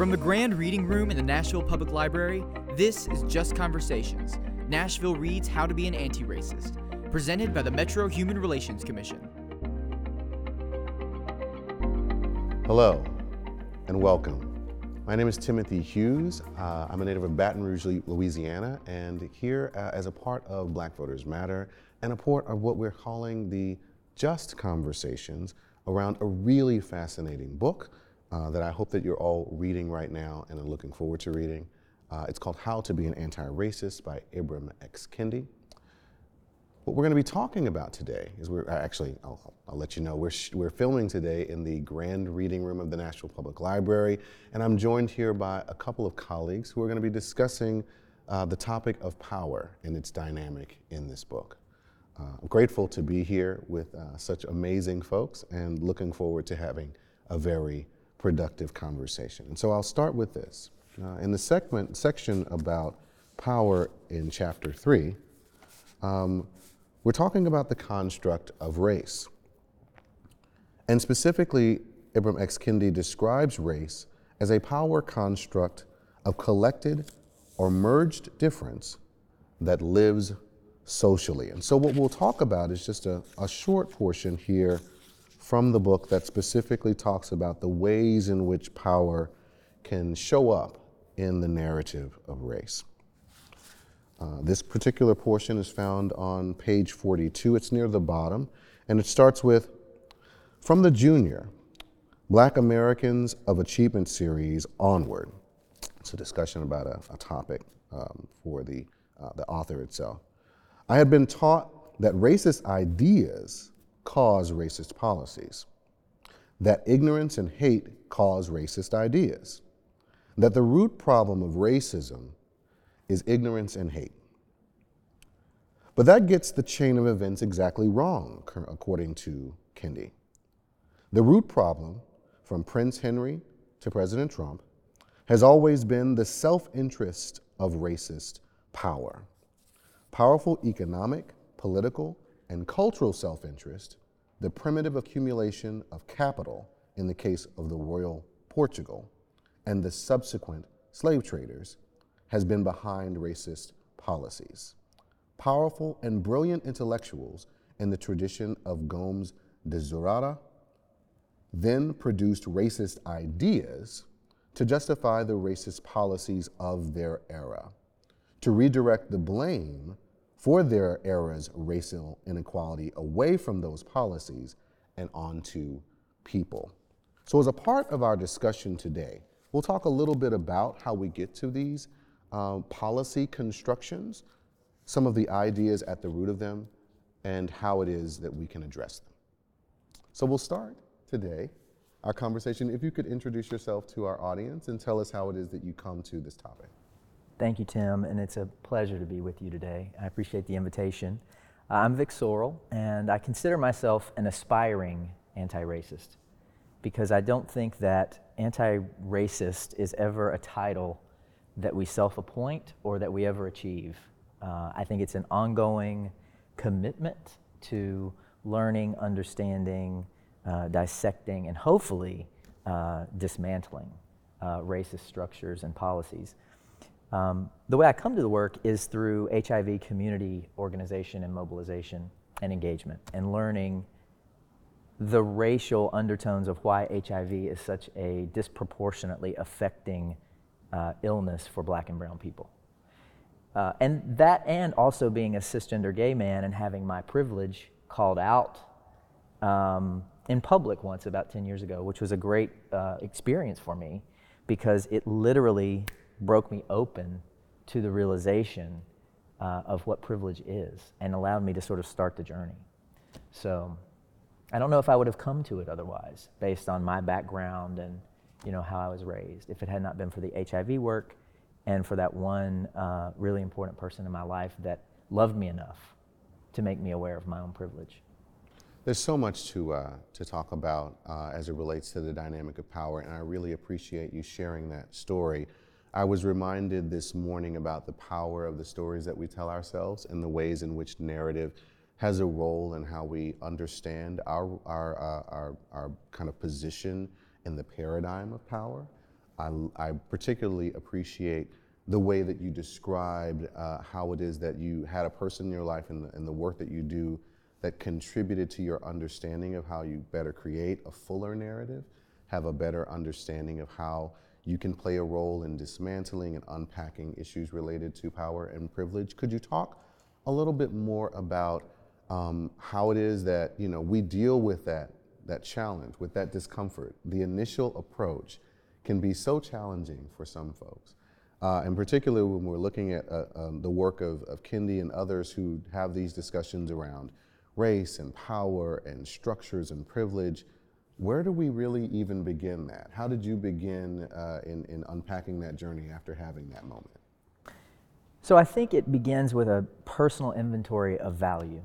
From the Grand Reading Room in the Nashville Public Library, this is Just Conversations Nashville Reads How to Be an Anti Racist, presented by the Metro Human Relations Commission. Hello and welcome. My name is Timothy Hughes. Uh, I'm a native of Baton Rouge, Louisiana, and here uh, as a part of Black Voters Matter and a part of what we're calling the Just Conversations around a really fascinating book uh, that I hope that you're all reading right now and are looking forward to reading. Uh, it's called How to Be an Anti-Racist by Ibram X. Kendi. What we're going to be talking about today is we're uh, actually, I'll, I'll let you know, we're, we're filming today in the Grand Reading Room of the Nashville Public Library, and I'm joined here by a couple of colleagues who are going to be discussing uh, the topic of power and its dynamic in this book. Uh, I'm grateful to be here with uh, such amazing folks and looking forward to having a very productive conversation. And so I'll start with this. Uh, in the segment, section about power in chapter three, um, we're talking about the construct of race. And specifically, Ibram X. Kendi describes race as a power construct of collected or merged difference that lives socially. And so, what we'll talk about is just a, a short portion here from the book that specifically talks about the ways in which power can show up in the narrative of race. Uh, this particular portion is found on page 42. It's near the bottom, and it starts with From the Junior Black Americans of Achievement Series Onward. It's a discussion about a, a topic um, for the, uh, the author itself. I had been taught that racist ideas cause racist policies, that ignorance and hate cause racist ideas, that the root problem of racism is ignorance and hate. But that gets the chain of events exactly wrong, according to Kendi. The root problem, from Prince Henry to President Trump, has always been the self interest of racist power. Powerful economic, political, and cultural self interest, the primitive accumulation of capital in the case of the Royal Portugal, and the subsequent slave traders has been behind racist policies. Powerful and brilliant intellectuals in the tradition of Gomes de Zurara then produced racist ideas to justify the racist policies of their era, to redirect the blame for their era's racial inequality away from those policies and onto people. So, as a part of our discussion today, we'll talk a little bit about how we get to these um, policy constructions, some of the ideas at the root of them, and how it is that we can address them. So, we'll start today our conversation. If you could introduce yourself to our audience and tell us how it is that you come to this topic. Thank you, Tim, and it's a pleasure to be with you today. I appreciate the invitation. Uh, I'm Vic Sorrell, and I consider myself an aspiring anti racist because I don't think that anti racist is ever a title that we self appoint or that we ever achieve. Uh, I think it's an ongoing commitment to learning, understanding, uh, dissecting, and hopefully uh, dismantling uh, racist structures and policies. Um, the way I come to the work is through HIV community organization and mobilization and engagement and learning the racial undertones of why HIV is such a disproportionately affecting uh, illness for black and brown people. Uh, and that, and also being a cisgender gay man and having my privilege called out um, in public once about 10 years ago, which was a great uh, experience for me because it literally broke me open to the realization uh, of what privilege is and allowed me to sort of start the journey. So I don't know if I would have come to it otherwise based on my background and you know how I was raised if it had not been for the HIV work and for that one uh, really important person in my life that loved me enough to make me aware of my own privilege. There's so much to, uh, to talk about uh, as it relates to the dynamic of power, and I really appreciate you sharing that story. I was reminded this morning about the power of the stories that we tell ourselves and the ways in which narrative has a role in how we understand our, our, uh, our, our kind of position in the paradigm of power. I, I particularly appreciate the way that you described uh, how it is that you had a person in your life and the, and the work that you do that contributed to your understanding of how you better create a fuller narrative, have a better understanding of how you can play a role in dismantling and unpacking issues related to power and privilege. Could you talk a little bit more about um, how it is that you know we deal with that that challenge, with that discomfort? The initial approach can be so challenging for some folks. Uh, and particularly when we're looking at uh, um, the work of, of Kendi and others who have these discussions around race and power and structures and privilege, where do we really even begin that? How did you begin uh, in, in unpacking that journey after having that moment? So I think it begins with a personal inventory of value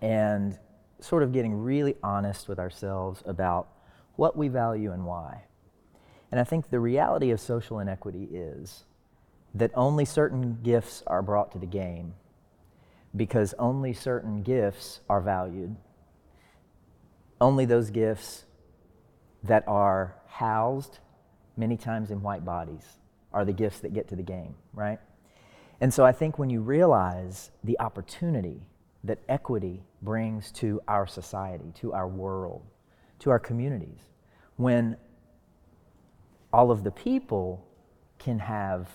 and sort of getting really honest with ourselves about what we value and why. And I think the reality of social inequity is that only certain gifts are brought to the game because only certain gifts are valued. Only those gifts that are housed many times in white bodies are the gifts that get to the game, right? And so I think when you realize the opportunity that equity brings to our society, to our world, to our communities, when all of the people can have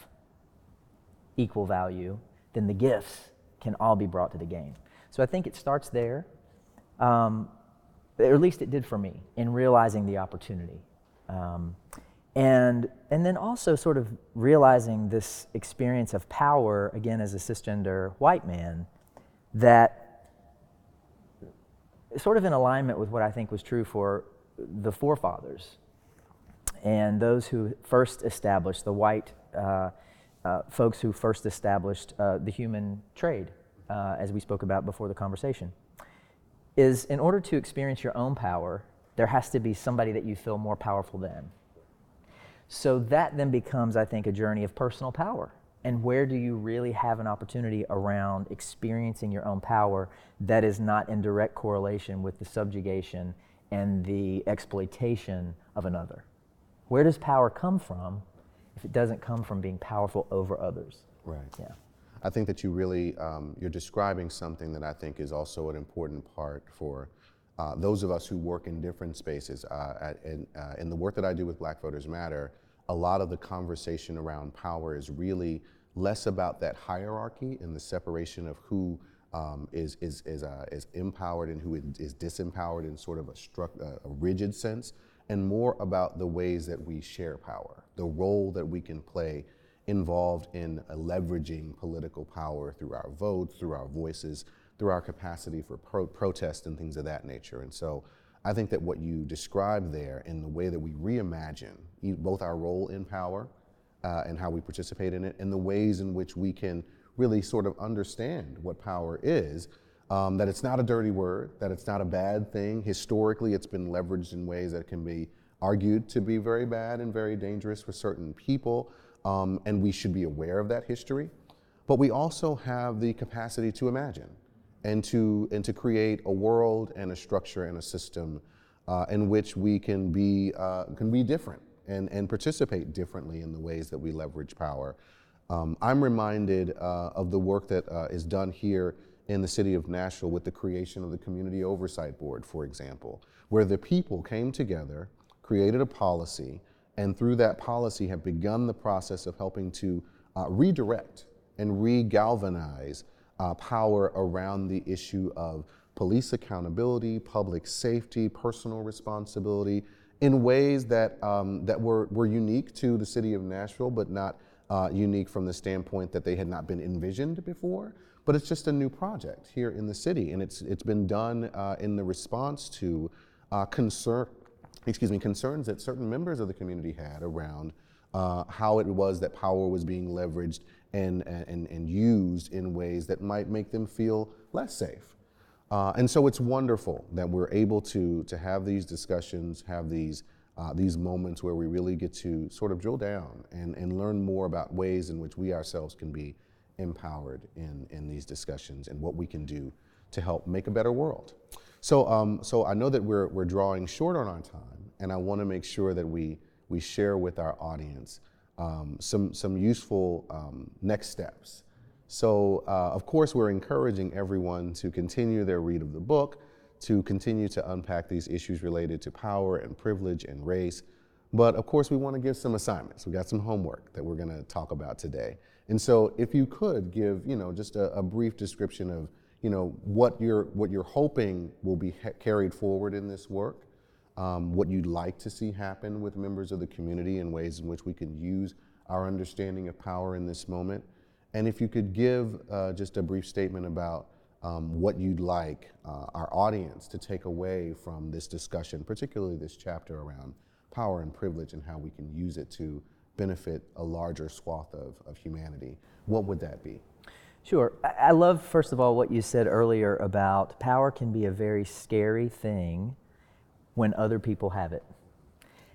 equal value, then the gifts can all be brought to the game. So I think it starts there, um, or at least it did for me, in realizing the opportunity. Um, and, and then also sort of realizing this experience of power, again, as a cisgender white man, that sort of in alignment with what I think was true for the forefathers and those who first established the white uh, uh, folks who first established uh, the human trade, uh, as we spoke about before the conversation, is in order to experience your own power, there has to be somebody that you feel more powerful than. So that then becomes, I think, a journey of personal power. And where do you really have an opportunity around experiencing your own power that is not in direct correlation with the subjugation and the exploitation of another? Where does power come from if it doesn't come from being powerful over others? Right. Yeah. I think that you really um, you're describing something that I think is also an important part for uh, those of us who work in different spaces. Uh, at, in, uh, in the work that I do with Black Voters Matter, a lot of the conversation around power is really less about that hierarchy and the separation of who um, is is is, uh, is empowered and who is disempowered in sort of a, struck, uh, a rigid sense, and more about the ways that we share power, the role that we can play involved in leveraging political power through our votes, through our voices, through our capacity for pro- protest and things of that nature. And so I think that what you describe there in the way that we reimagine both our role in power uh, and how we participate in it, and the ways in which we can really sort of understand what power is um, that it's not a dirty word, that it's not a bad thing. Historically, it's been leveraged in ways that can be argued to be very bad and very dangerous for certain people, um, and we should be aware of that history. But we also have the capacity to imagine and to, and to create a world and a structure and a system uh, in which we can be, uh, can be different and, and participate differently in the ways that we leverage power. Um, I'm reminded uh, of the work that uh, is done here in the city of Nashville with the creation of the Community Oversight Board, for example, where the people came together, created a policy, and through that policy have begun the process of helping to uh, redirect and re-galvanize uh, power around the issue of police accountability, public safety, personal responsibility, in ways that, um, that were, were unique to the city of Nashville, but not uh, unique from the standpoint that they had not been envisioned before. But it's just a new project here in the city, and it's it's been done uh, in the response to uh, concern, excuse me, concerns that certain members of the community had around uh, how it was that power was being leveraged and, and, and used in ways that might make them feel less safe. Uh, and so it's wonderful that we're able to, to have these discussions, have these, uh, these moments where we really get to sort of drill down and, and learn more about ways in which we ourselves can be empowered in, in these discussions and what we can do to help make a better world. So, um, so I know that we're, we're drawing short on our time, and I want to make sure that we, we share with our audience um, some, some useful um, next steps. So, uh, of course, we're encouraging everyone to continue their read of the book, to continue to unpack these issues related to power and privilege and race. But of course, we want to give some assignments. We got some homework that we're going to talk about today. And so, if you could give, you know, just a, a brief description of, you know, what you're what you're hoping will be ha- carried forward in this work, um, what you'd like to see happen with members of the community in ways in which we can use our understanding of power in this moment, and if you could give uh, just a brief statement about um, what you'd like uh, our audience to take away from this discussion, particularly this chapter around power and privilege and how we can use it to benefit a larger swath of, of humanity, what would that be? Sure. I, love, first of all, what you said earlier about power can be a very scary thing when other people have it.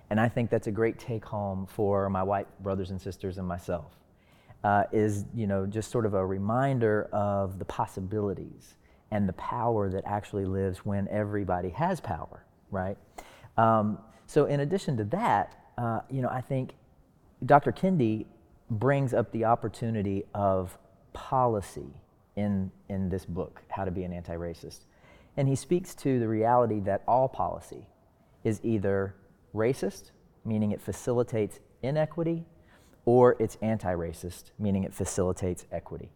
And I think that's a great take home for my white brothers and sisters and myself. Uh, is you know just sort of a reminder of the possibilities and the power that actually lives when everybody has power, right? Um, so in addition to that, uh, you know I think Dr. Kendi brings up the opportunity of policy in in this book, How to Be an Anti-Racist, and he speaks to the reality that all policy is either racist, meaning it facilitates inequity, or it's anti racist, meaning it facilitates equity.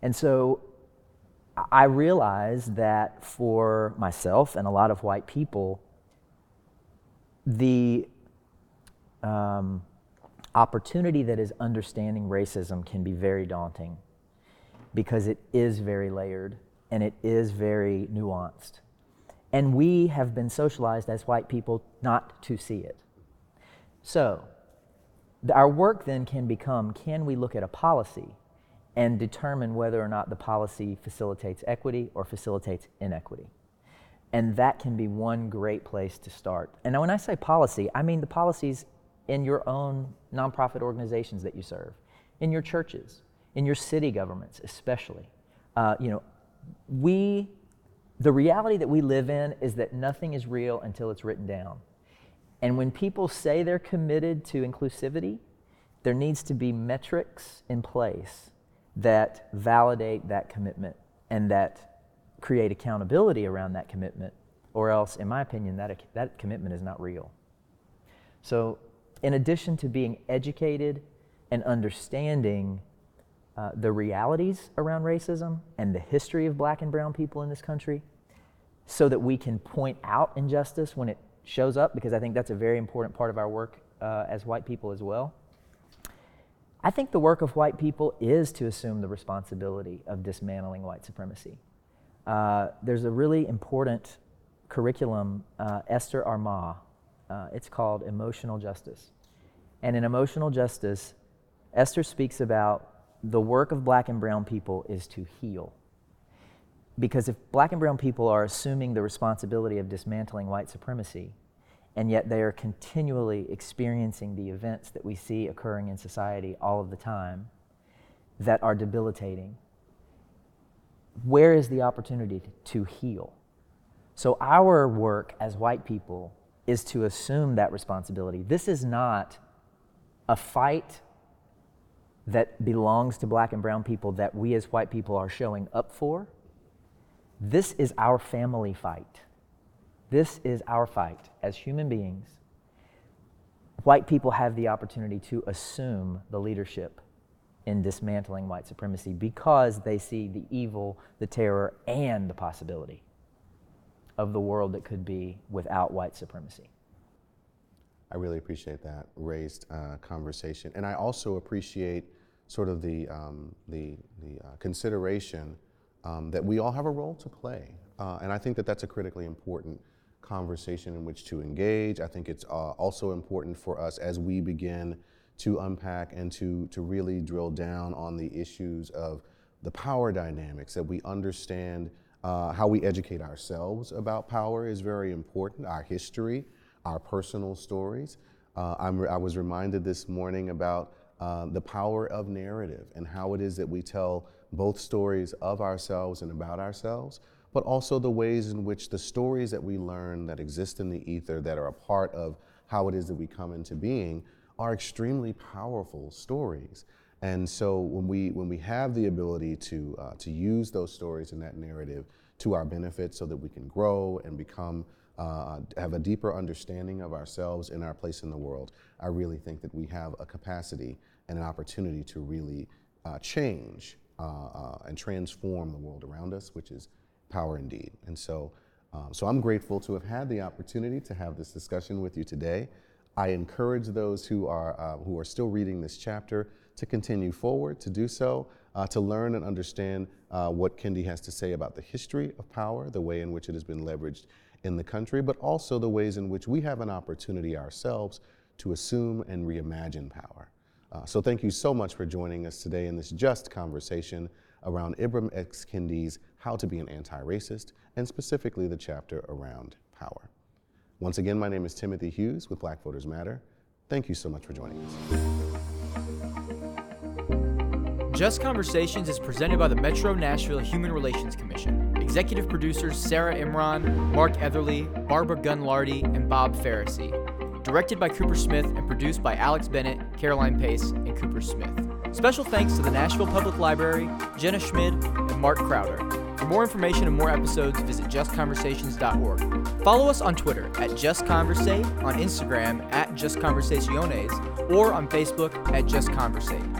And so I realize that for myself and a lot of white people, the um, opportunity that is understanding racism can be very daunting because it is very layered and it is very nuanced. And we have been socialized as white people not to see it. So, our work then can become can we look at a policy and determine whether or not the policy facilitates equity or facilitates inequity? And that can be one great place to start. And when I say policy, I mean the policies in your own nonprofit organizations that you serve, in your churches, in your city governments, especially. Uh, you know, we the reality that we live in is that nothing is real until it's written down. And when people say they're committed to inclusivity, there needs to be metrics in place that validate that commitment and that create accountability around that commitment, or else, in my opinion, that, that commitment is not real. So, in addition to being educated and understanding uh, the realities around racism and the history of black and brown people in this country, so that we can point out injustice when it shows up, because I think that's a very important part of our work uh, as white people as well. I think the work of white people is to assume the responsibility of dismantling white supremacy. Uh, there's a really important curriculum, uh, Esther Armah. Uh, it's called Emotional Justice. And in Emotional Justice, Esther speaks about the work of black and brown people is to heal. Because if black and brown people are assuming the responsibility of dismantling white supremacy, and yet they are continually experiencing the events that we see occurring in society all of the time that are debilitating, where is the opportunity to heal? So, our work as white people is to assume that responsibility. This is not a fight that belongs to black and brown people that we as white people are showing up for. This is our family fight. This is our fight as human beings. White people have the opportunity to assume the leadership in dismantling white supremacy because they see the evil, the terror, and the possibility of the world that could be without white supremacy. I really appreciate that raised uh, conversation, and I also appreciate sort of the um, the, the uh, consideration um, that we all have a role to play. Uh, and I think that that's a critically important conversation in which to engage. I think it's uh, also important for us as we begin to unpack and to, to really drill down on the issues of the power dynamics, that we understand uh, how we educate ourselves about power is very important, our history, our personal stories. Uh, i was reminded this morning about uh, the power of narrative and how it is that we tell both stories of ourselves and about ourselves, but also the ways in which the stories that we learn that exist in the ether that are a part of how it is that we come into being are extremely powerful stories. And so when we, when we have the ability to, uh, to use those stories and that narrative to our benefit so that we can grow and become, uh, have a deeper understanding of ourselves and our place in the world, I really think that we have a capacity and an opportunity to really uh, change uh, uh, and transform the world around us, which is power indeed. And so, um, so I'm grateful to have had the opportunity to have this discussion with you today. I encourage those who are, uh, who are still reading this chapter to continue forward, to do so, uh, to learn and understand uh, what Kendi has to say about the history of power, the way in which it has been leveraged in the country, but also the ways in which we have an opportunity ourselves to assume and reimagine power. Uh, so thank you so much for joining us today in this just conversation around Ibram X. Kendi's How to Be an Anti-Racist, and specifically the chapter around power. Once again, my name is Timothy Hughes with Black Voters Matter. Thank you so much for joining us. Just Conversations is presented by the Metro Nashville Human Relations Commission. Executive producers Sarah Imran, Mark Etherly, Barbara Gunlardy, and Bob Farrisee. Directed by Cooper Smith and produced by Alex Bennett, Caroline Pace, and Cooper Smith. Special thanks to the Nashville Public Library, Jenna Schmid, and Mark Crowder. For more information and more episodes, visit justconversations.org. Follow us on Twitter at JustConversate, on Instagram at JustConversaciones, or on Facebook at JustConversate.